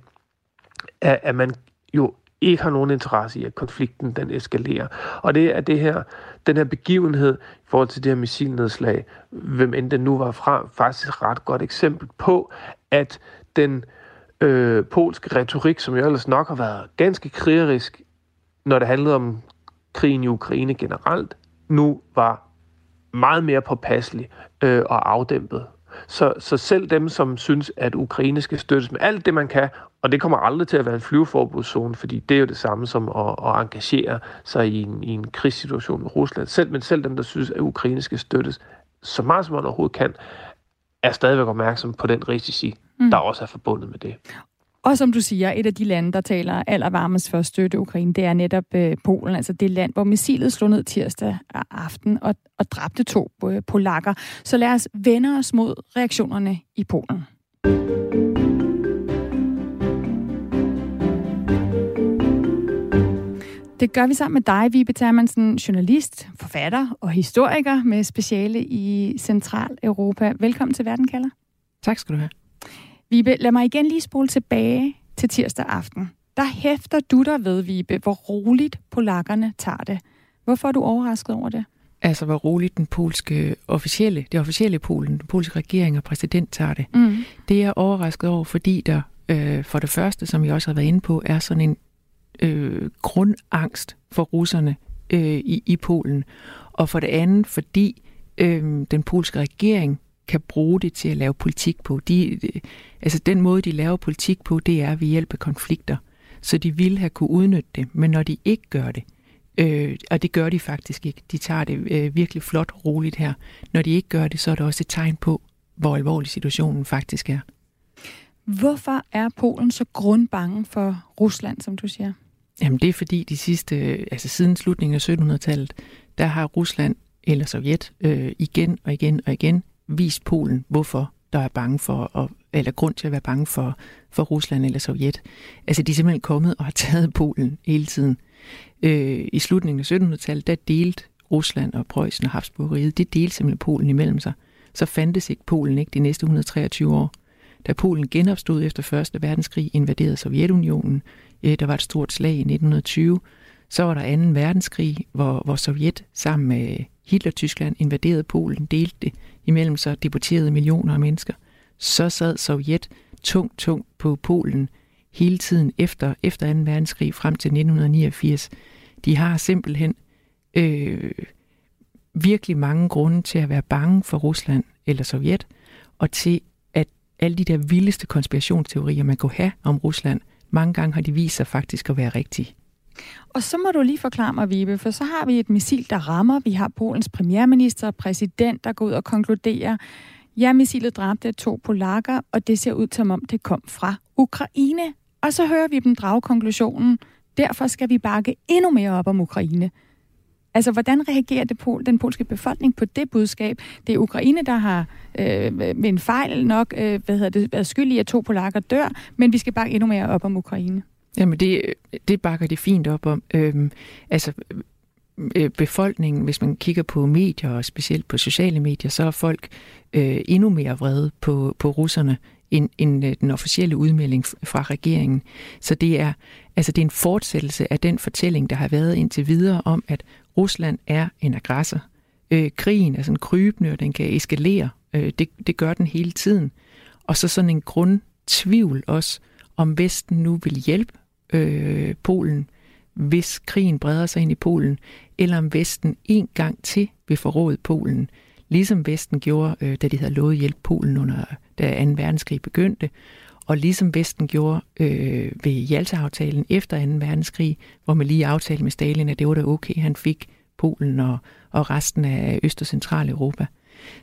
at, at man jo ikke har nogen interesse i, at konflikten den eskalerer. Og det er det her, den her begivenhed i forhold til det her missilnedslag, hvem end den nu var fra, faktisk et ret godt eksempel på, at den øh, polske retorik, som jo ellers nok har været ganske krigerisk, når det handlede om krigen i Ukraine generelt, nu var meget mere påpasselig øh, og afdæmpet. Så, så selv dem, som synes, at Ukraine skal støttes med alt det, man kan, og det kommer aldrig til at være en flyveforbudszone, fordi det er jo det samme som at, at engagere sig i en, i en krigssituation med Rusland. Selv, men selv dem, der synes, at Ukraine skal støttes så meget som man overhovedet kan, er stadigvæk opmærksom på den risici, mm. der også er forbundet med det. Og som du siger, et af de lande, der taler allervarmest for at støtte Ukraine, det er netop øh, Polen, altså det land, hvor missilet slog ned tirsdag aften og, og dræbte to øh, polakker. Så lad os vende os mod reaktionerne i Polen. Det gør vi sammen med dig, Vibe Termansen, journalist, forfatter og historiker med speciale i Centraleuropa. Velkommen til Verden kalder. Tak skal du have. Vibe, lad mig igen lige spole tilbage til tirsdag aften. Der hæfter du dig ved, Vibe, hvor roligt polakkerne tager det. Hvorfor er du overrasket over det? Altså, hvor roligt den polske officielle, det officielle Polen, den polske regering og præsident tager det. Mm. Det er jeg overrasket over, fordi der øh, for det første, som jeg også har været inde på, er sådan en øh, grundangst for russerne øh, i, i Polen. Og for det andet, fordi øh, den polske regering kan bruge det til at lave politik på. De, altså den måde, de laver politik på, det er ved hjælp af konflikter. Så de ville have kunne udnytte det, men når de ikke gør det, øh, og det gør de faktisk ikke, de tager det øh, virkelig flot roligt her. Når de ikke gør det, så er det også et tegn på, hvor alvorlig situationen faktisk er. Hvorfor er Polen så grundbange for Rusland, som du siger? Jamen det er fordi de sidste, altså siden slutningen af 1700-tallet, der har Rusland eller Sovjet øh, igen og igen og igen vist Polen, hvorfor der er bange for, at, eller grund til at være bange for, for Rusland eller Sovjet. Altså de er simpelthen kommet og har taget Polen hele tiden. Øh, I slutningen af 1700-tallet, der delte Rusland og Preussen og Habsburgeriet, det delte simpelthen Polen imellem sig. Så fandtes ikke Polen ikke de næste 123 år. Da Polen genopstod efter 1. verdenskrig, invaderede Sovjetunionen. Øh, der var et stort slag i 1920. Så var der 2. verdenskrig, hvor, hvor Sovjet sammen med Hitler-Tyskland invaderede Polen, delte det imellem sig, deporterede millioner af mennesker. Så sad Sovjet tungt, tungt på Polen hele tiden efter, efter 2. verdenskrig frem til 1989. De har simpelthen øh, virkelig mange grunde til at være bange for Rusland eller Sovjet, og til at alle de der vildeste konspirationsteorier, man kunne have om Rusland, mange gange har de vist sig faktisk at være rigtige. Og så må du lige forklare mig, Vibe, for så har vi et missil, der rammer. Vi har Polens premierminister og præsident, der går ud og konkluderer, ja, missilet dræbte to polakker, og det ser ud til, om det kom fra Ukraine. Og så hører vi dem drage konklusionen, derfor skal vi bakke endnu mere op om Ukraine. Altså, hvordan reagerer det pol, den polske befolkning på det budskab? Det er Ukraine, der har øh, med en fejl nok øh, hvad hedder det, været skyld i, at to polakker dør, men vi skal bakke endnu mere op om Ukraine. Jamen, det, det bakker det fint op om. Øhm, altså, øh, øh, befolkningen, hvis man kigger på medier, og specielt på sociale medier, så er folk øh, endnu mere vrede på, på russerne, end, end øh, den officielle udmelding fra regeringen. Så det er, altså, det er en fortsættelse af den fortælling, der har været indtil videre om, at Rusland er en aggressor. Øh, krigen er sådan krybende, og den kan eskalere. Øh, det, det gør den hele tiden. Og så sådan en grundtvivl også, om Vesten nu vil hjælpe øh, Polen, hvis krigen breder sig ind i Polen, eller om Vesten en gang til vil forråde Polen, ligesom Vesten gjorde, øh, da de havde lovet hjælp Polen under da 2. verdenskrig begyndte, og ligesom Vesten gjorde øh, ved Jalta-aftalen efter 2. verdenskrig, hvor man lige aftalte med Stalin, at det var da okay, han fik Polen og, og resten af Øst- og Centraleuropa.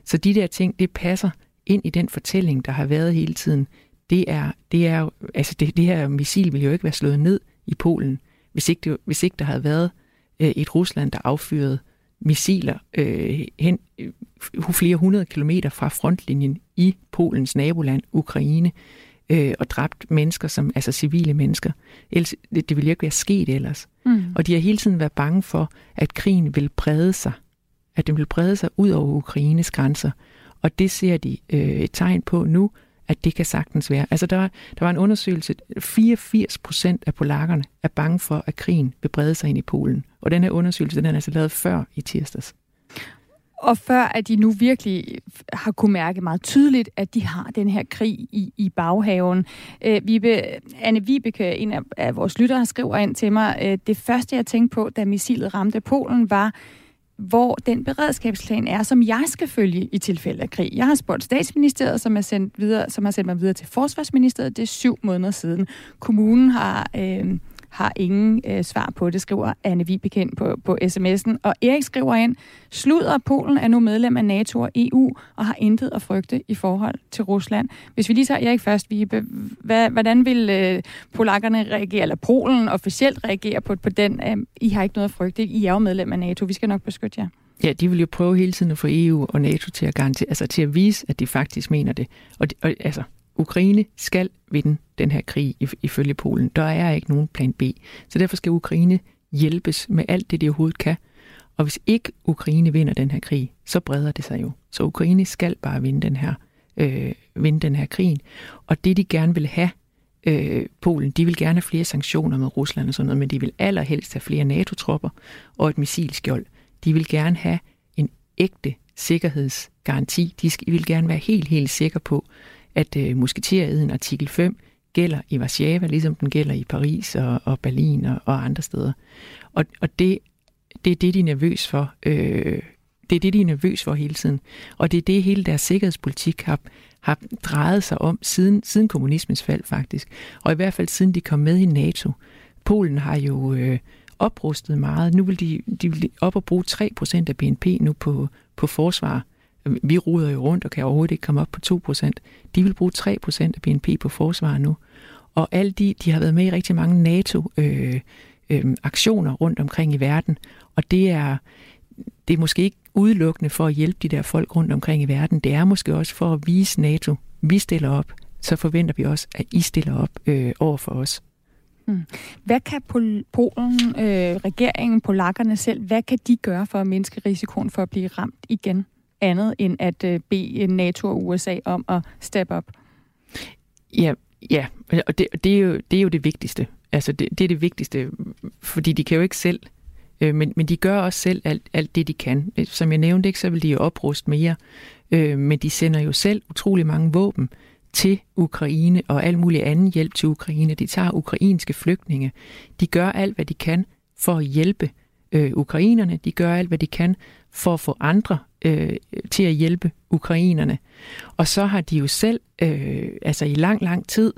Så de der ting, det passer ind i den fortælling, der har været hele tiden det er, det er altså det, det her missil ville jo ikke være slået ned i Polen, hvis ikke, det, hvis ikke der havde været øh, et Rusland, der affyrede missiler øh, hen øh, flere hundrede kilometer fra frontlinjen i Polens naboland, Ukraine, øh, og dræbt mennesker, som altså civile mennesker. Ellers, det, det ville jo ikke være sket ellers. Mm. Og de har hele tiden været bange for, at krigen vil brede sig. At den vil brede sig ud over Ukraines grænser. Og det ser de øh, et tegn på nu, at det kan sagtens være. Altså der, der var en undersøgelse, 84 procent af polakkerne er bange for, at krigen vil brede sig ind i Polen. Og den her undersøgelse, den er altså lavet før i tirsdags. Og før at de nu virkelig har kunne mærke meget tydeligt, at de har den her krig i, i baghaven. Øh, Vibe, Anne Vibeke, en af, af vores lyttere, skriver ind til mig, øh, det første jeg tænkte på, da missilet ramte Polen, var, hvor den beredskabsplan er, som jeg skal følge i tilfælde af krig. Jeg har spurgt statsministeriet, som, er sendt videre, som har sendt mig videre til forsvarsministeriet. Det er syv måneder siden. Kommunen har... Øh, har ingen øh, svar på det, skriver Anne Vibeke på, på sms'en. Og Erik skriver ind, sluder Polen er nu medlem af NATO og EU og har intet at frygte i forhold til Rusland. Hvis vi lige tager Erik først, Vibe, hvad, hvordan vil øh, polakkerne reagere, eller Polen officielt reagere på, på den? Øh, I har ikke noget at frygte, I er jo medlem af NATO, vi skal nok beskytte jer. Ja, de vil jo prøve hele tiden at få EU og NATO til at, garantere, altså til at vise, at de faktisk mener det. Og, de, og altså, Ukraine skal vinde den her krig ifølge Polen. Der er ikke nogen plan B. Så derfor skal Ukraine hjælpes med alt det, de overhovedet kan. Og hvis ikke Ukraine vinder den her krig, så breder det sig jo. Så Ukraine skal bare vinde den her, øh, vinde den her krig. Og det, de gerne vil have, øh, Polen, de vil gerne have flere sanktioner med Rusland og sådan noget, men de vil allerhelst have flere NATO-tropper og et missilskjold. De vil gerne have en ægte sikkerhedsgaranti. De vil gerne være helt, helt sikre på, at øh, musketeriet artikel 5 gælder i Warszawa, ligesom den gælder i Paris og, og Berlin og, og andre steder. Og, og det, det er det, de er nervøs for. Øh, det er det, de er nervøs for hele tiden. Og det er det, hele deres sikkerhedspolitik har, har drejet sig om siden, siden kommunismens fald faktisk. Og i hvert fald siden de kom med i NATO. Polen har jo øh, oprustet meget. Nu vil de, de vil op og bruge 3% af BNP nu på, på forsvar. Vi ruder jo rundt og kan overhovedet ikke komme op på 2%. De vil bruge 3% af BNP på forsvar nu. Og alle de, de har været med i rigtig mange NATO-aktioner øh, øh, rundt omkring i verden. Og det er, det er måske ikke udelukkende for at hjælpe de der folk rundt omkring i verden. Det er måske også for at vise NATO, vi stiller op, så forventer vi også, at I stiller op øh, over for os. Hmm. Hvad kan Polen, øh, regeringen, polakkerne selv, hvad kan de gøre for at mindske risikoen for at blive ramt igen? Andet end at øh, bede NATO og USA om at step up? Ja, ja. og det, det, er jo, det er jo det vigtigste. Altså, det, det er det vigtigste, fordi de kan jo ikke selv, øh, men, men de gør også selv alt, alt det, de kan. Øh, som jeg nævnte ikke, så vil de jo opruste mere, øh, men de sender jo selv utrolig mange våben til Ukraine og al mulig anden hjælp til Ukraine. De tager ukrainske flygtninge. De gør alt, hvad de kan for at hjælpe øh, ukrainerne. De gør alt, hvad de kan for at få andre øh, til at hjælpe ukrainerne. Og så har de jo selv, øh, altså i lang, lang tid,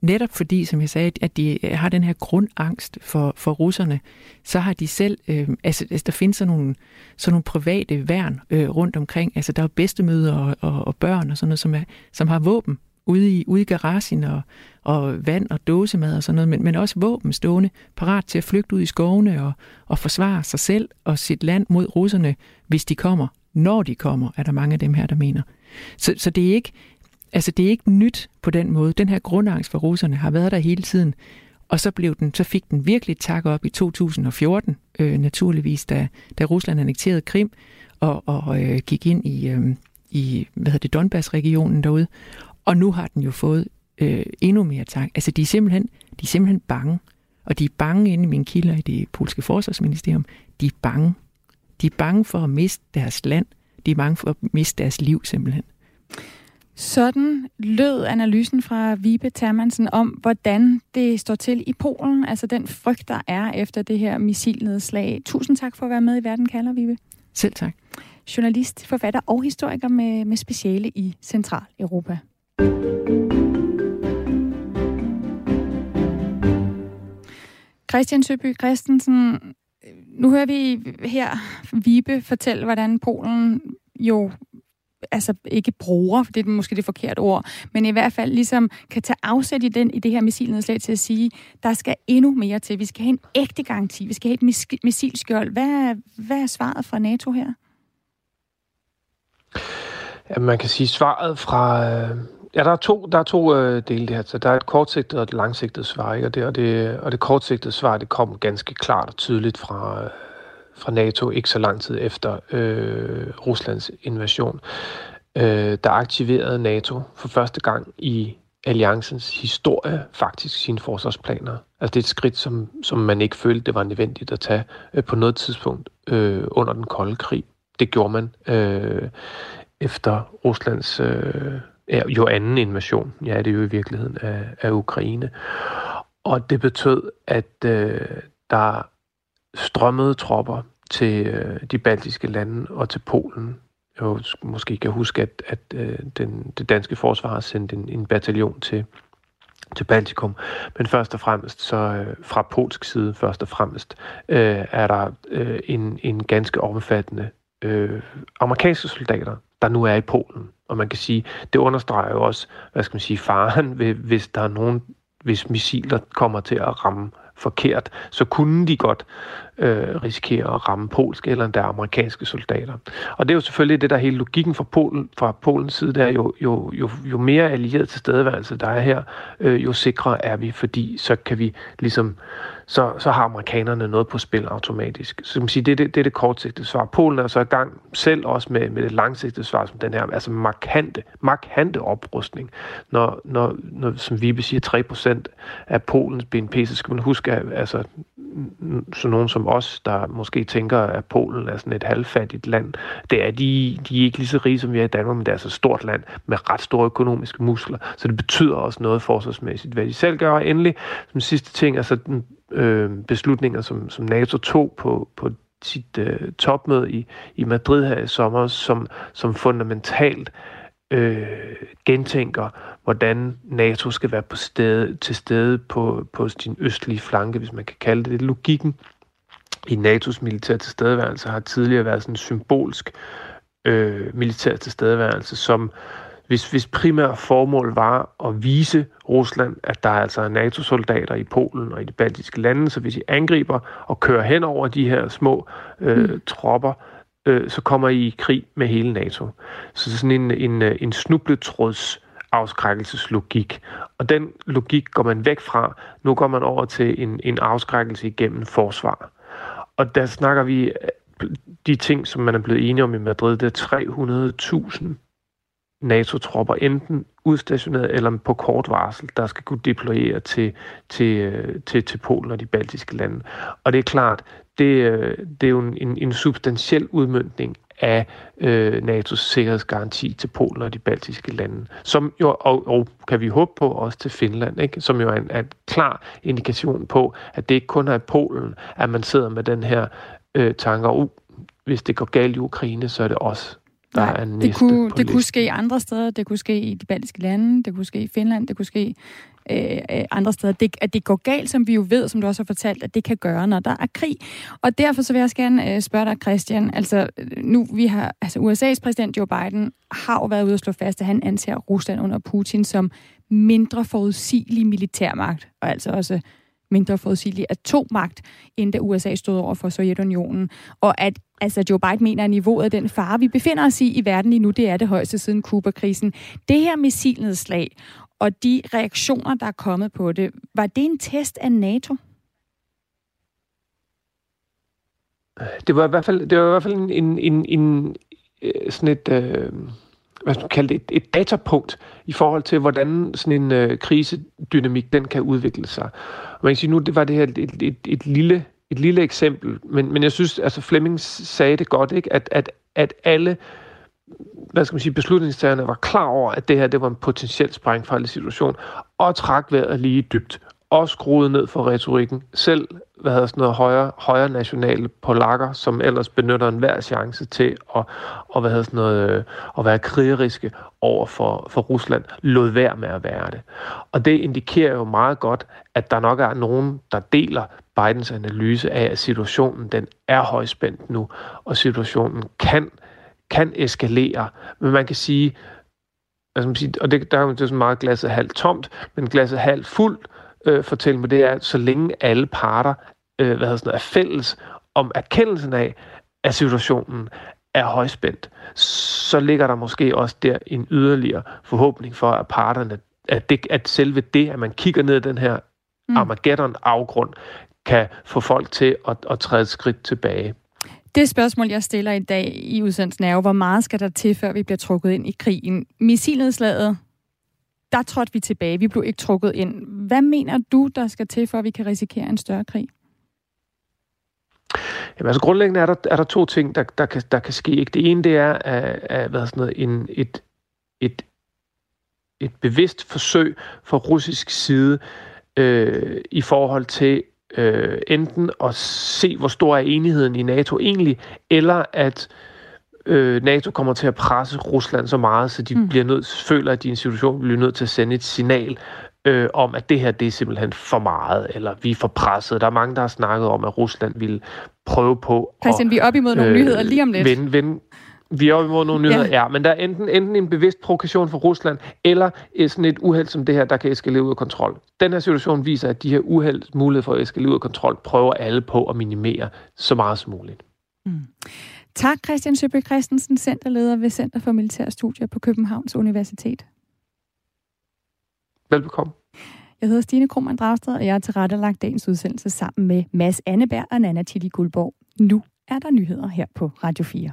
netop fordi, som jeg sagde, at de øh, har den her grundangst for, for russerne, så har de selv, øh, altså, altså der findes sådan nogle, sådan nogle private værn øh, rundt omkring, altså der er bedstemøder og, og, og børn og sådan noget, som, er, som har våben ude i, ude i garagen og, og vand og dåsemad og sådan noget, men, men også våben stående parat til at flygte ud i skovene og, og forsvare sig selv og sit land mod russerne, hvis de kommer. Når de kommer, er der mange af dem her, der mener. Så, så det er ikke, altså det er ikke nyt på den måde. Den her grundangst for russerne har været der hele tiden. Og så, blev den, så fik den virkelig tak op i 2014, øh, naturligvis, da, da Rusland annekterede Krim og, og øh, gik ind i, øh, i hvad hedder det, Donbass-regionen derude. Og nu har den jo fået øh, endnu mere tak. Altså, de er, simpelthen, de er simpelthen bange. Og de er bange inde i mine kilder i det polske forsvarsministerium. De er bange. De er bange for at miste deres land. De er bange for at miste deres liv, simpelthen. Sådan lød analysen fra Vibe Termansen om, hvordan det står til i Polen, altså den frygt, der er efter det her missilnedslag. Tusind tak for at være med i Verden kalder, Vibe. Selv tak. Journalist, forfatter og historiker med, med speciale i Centraleuropa. Christian Søby Christensen, nu hører vi her Vibe fortælle, hvordan Polen jo altså ikke bruger, for det er måske det forkerte ord, men i hvert fald ligesom kan tage afsæt i, den, i det her missilnedslag til at sige, der skal endnu mere til. Vi skal have en ægte garanti. Vi skal have et missilskjold. Hvad er, hvad er svaret fra NATO her? Ja, man kan sige, svaret fra... Øh, Ja, der er to, der er to øh, dele det her. Så der er et kortsigtet og et langsigtet svar, ikke? Og, det, og, det, og det kortsigtede svar, det kom ganske klart og tydeligt fra, øh, fra NATO ikke så lang tid efter øh, Ruslands invasion. Øh, der aktiverede NATO for første gang i alliancens historie faktisk sine forsvarsplaner. Altså det er et skridt, som, som man ikke følte, det var nødvendigt at tage øh, på noget tidspunkt øh, under den kolde krig. Det gjorde man øh, efter Ruslands øh, jo anden invasion, ja det er jo i virkeligheden, af, af Ukraine. Og det betød, at øh, der strømmede tropper til øh, de baltiske lande og til Polen. Jeg måske kan huske, at, at øh, den, det danske forsvar har sendt en, en bataljon til, til Baltikum. Men først og fremmest, så øh, fra polsk side først og fremmest, øh, er der øh, en, en ganske omfattende øh, amerikanske soldater, der nu er i Polen. Og man kan sige, det understreger jo også, hvad skal man sige, faren, ved, hvis der er nogen, hvis missiler kommer til at ramme forkert, så kunne de godt øh, risikere at ramme polske eller endda amerikanske soldater. Og det er jo selvfølgelig det, der er hele logikken fra, Polen, fra Polens side, der er jo, jo, jo, jo mere allieret tilstedeværelse der er her, øh, jo sikrere er vi, fordi så kan vi ligesom så, så har amerikanerne noget på spil automatisk. Så man sige, det, det, det er det kortsigtede svar. Polen er så i gang selv også med, med det langsigtede svar, som den her, altså markante, markante oprustning. Når, når, når som vi siger, 3% af Polens BNP, så skal man huske, at altså, sådan nogen som os, der måske tænker, at Polen er sådan et halvfattigt land, det er de, de er ikke lige så rige, som vi er i Danmark, men det er altså et stort land med ret store økonomiske muskler, så det betyder også noget forsvarsmæssigt, hvad de selv gør. Og endelig, som sidste ting, altså den øh, beslutninger, som, som NATO tog på, på sit øh, topmøde i, i Madrid her i sommer, som, som fundamentalt øh, gentænker, hvordan NATO skal være på stede, til stede på, på sin østlige flanke, hvis man kan kalde det det. Logikken i NATO's militær tilstedeværelse har tidligere været sådan en symbolsk øh, militær tilstedeværelse, som hvis, hvis primære formål var at vise Rusland, at der er altså NATO-soldater i Polen og i de baltiske lande, så hvis I angriber og kører hen over de her små øh, mm. tropper, øh, Øh, så kommer I i krig med hele NATO. Så sådan en, en, øh, en snubletråds afskrækkelseslogik. Og den logik går man væk fra. Nu går man over til en, en afskrækkelse igennem forsvar. Og der snakker vi øh, de ting, som man er blevet enige om i Madrid, det er 300.000 NATO-tropper, enten udstationeret eller på kort varsel, der skal kunne deployere til, til, øh, til, til Polen og de baltiske lande. Og det er klart, det, øh, det er jo en, en substantiel udmyndning af øh, NATO's sikkerhedsgaranti til Polen og de baltiske lande, som jo, og, og kan vi håbe på også til Finland, ikke? som jo er en, er en klar indikation på, at det ikke kun er i Polen, at man sidder med den her øh, tanker, uh, hvis det går galt i Ukraine, så er det også der Nej, er det kunne, det kunne ske andre steder. Det kunne ske i de baltiske lande, det kunne ske i Finland, det kunne ske øh, øh, andre steder. Det, at det går galt, som vi jo ved, som du også har fortalt, at det kan gøre, når der er krig. Og derfor så vil jeg også gerne øh, spørge dig, Christian. Altså, nu vi har, altså USA's præsident Joe Biden har jo været ude og slå fast, at han anser Rusland under Putin som mindre forudsigelig militærmagt, og altså også mindre forudsigelig atommagt, end da USA stod over for Sovjetunionen. Og at altså Joe Biden mener, at niveauet af den fare, vi befinder os i i verden lige nu, det er det højeste siden Kuba-krisen. Det her missilnedslag og de reaktioner, der er kommet på det, var det en test af NATO? Det var i hvert fald, det var i hvert fald en, en, en, en øh, sådan et, øh, hvad skal man kalde det, et, et datapunkt i forhold til, hvordan sådan en øh, krisedynamik, den kan udvikle sig. Og man kan sige, nu det var det her et, et, et, et lille et lille eksempel, men, men jeg synes, altså Flemming sagde det godt, ikke? At, at, at alle hvad skal man sige, beslutningstagerne var klar over, at det her det var en potentiel sprængfarlig situation, og trak vejret lige dybt, og skruede ned for retorikken. Selv hvad hedder sådan noget, højre, højre nationale polakker, som ellers benytter enhver chance til at, og, hvad hedder sådan noget, øh, at være krigeriske over for, for Rusland, lod være med at være det. Og det indikerer jo meget godt, at der nok er nogen, der deler Bidens analyse af, at situationen den er højspændt nu, og situationen kan kan eskalere. Men man kan sige, altså man sige og det, der er jo sådan meget glasset halvt tomt, men glasset halvt fuldt, øh, fortæller mig, det er, at så længe alle parter øh, hvad hedder sådan noget, er fælles om erkendelsen af, at situationen er højspændt, så ligger der måske også der en yderligere forhåbning for, at parterne, at, det, at selve det, at man kigger ned i den her mm. Armageddon-afgrund, kan få folk til at, at træde et skridt tilbage. Det spørgsmål, jeg stiller i dag i udsendelsen er jo, hvor meget skal der til, før vi bliver trukket ind i krigen? Missilnedslaget, der trådte vi tilbage. Vi blev ikke trukket ind. Hvad mener du, der skal til, for at vi kan risikere en større krig? Jamen, altså grundlæggende er der, er der to ting, der, der, kan, der kan ske. Ikke? Det ene, det er at, at, hvad sådan noget, en, et, et, et bevidst forsøg fra russisk side øh, i forhold til øh, enten at se, hvor stor er enigheden i NATO egentlig, eller at øh, NATO kommer til at presse Rusland så meget, så de mm. bliver nødt, føler, at de institution bliver nødt til at sende et signal øh, om, at det her det er simpelthen for meget, eller vi er for presset. Der er mange, der har snakket om, at Rusland vil prøve på Christian, at, vi er op imod nogle øh, nyheder lige om lidt. Vende, vende, vi er op imod nogle nyheder, ja. ja. Men der er enten, enten en bevidst provokation fra Rusland, eller sådan et uheld som det her, der kan eskalere ud af kontrol. Den her situation viser, at de her uheld, mulighed for at eskalere ud af kontrol, prøver alle på at minimere så meget som muligt. Mm. Tak, Christian Søby Christensen, centerleder ved Center for Militære Studier på Københavns Universitet. Velbekomme. Jeg hedder Stine Krohmann Dragsted, og jeg har tilrettelagt dagens udsendelse sammen med Mads Anneberg og Nana Tilly Guldborg. Nu er der nyheder her på Radio 4.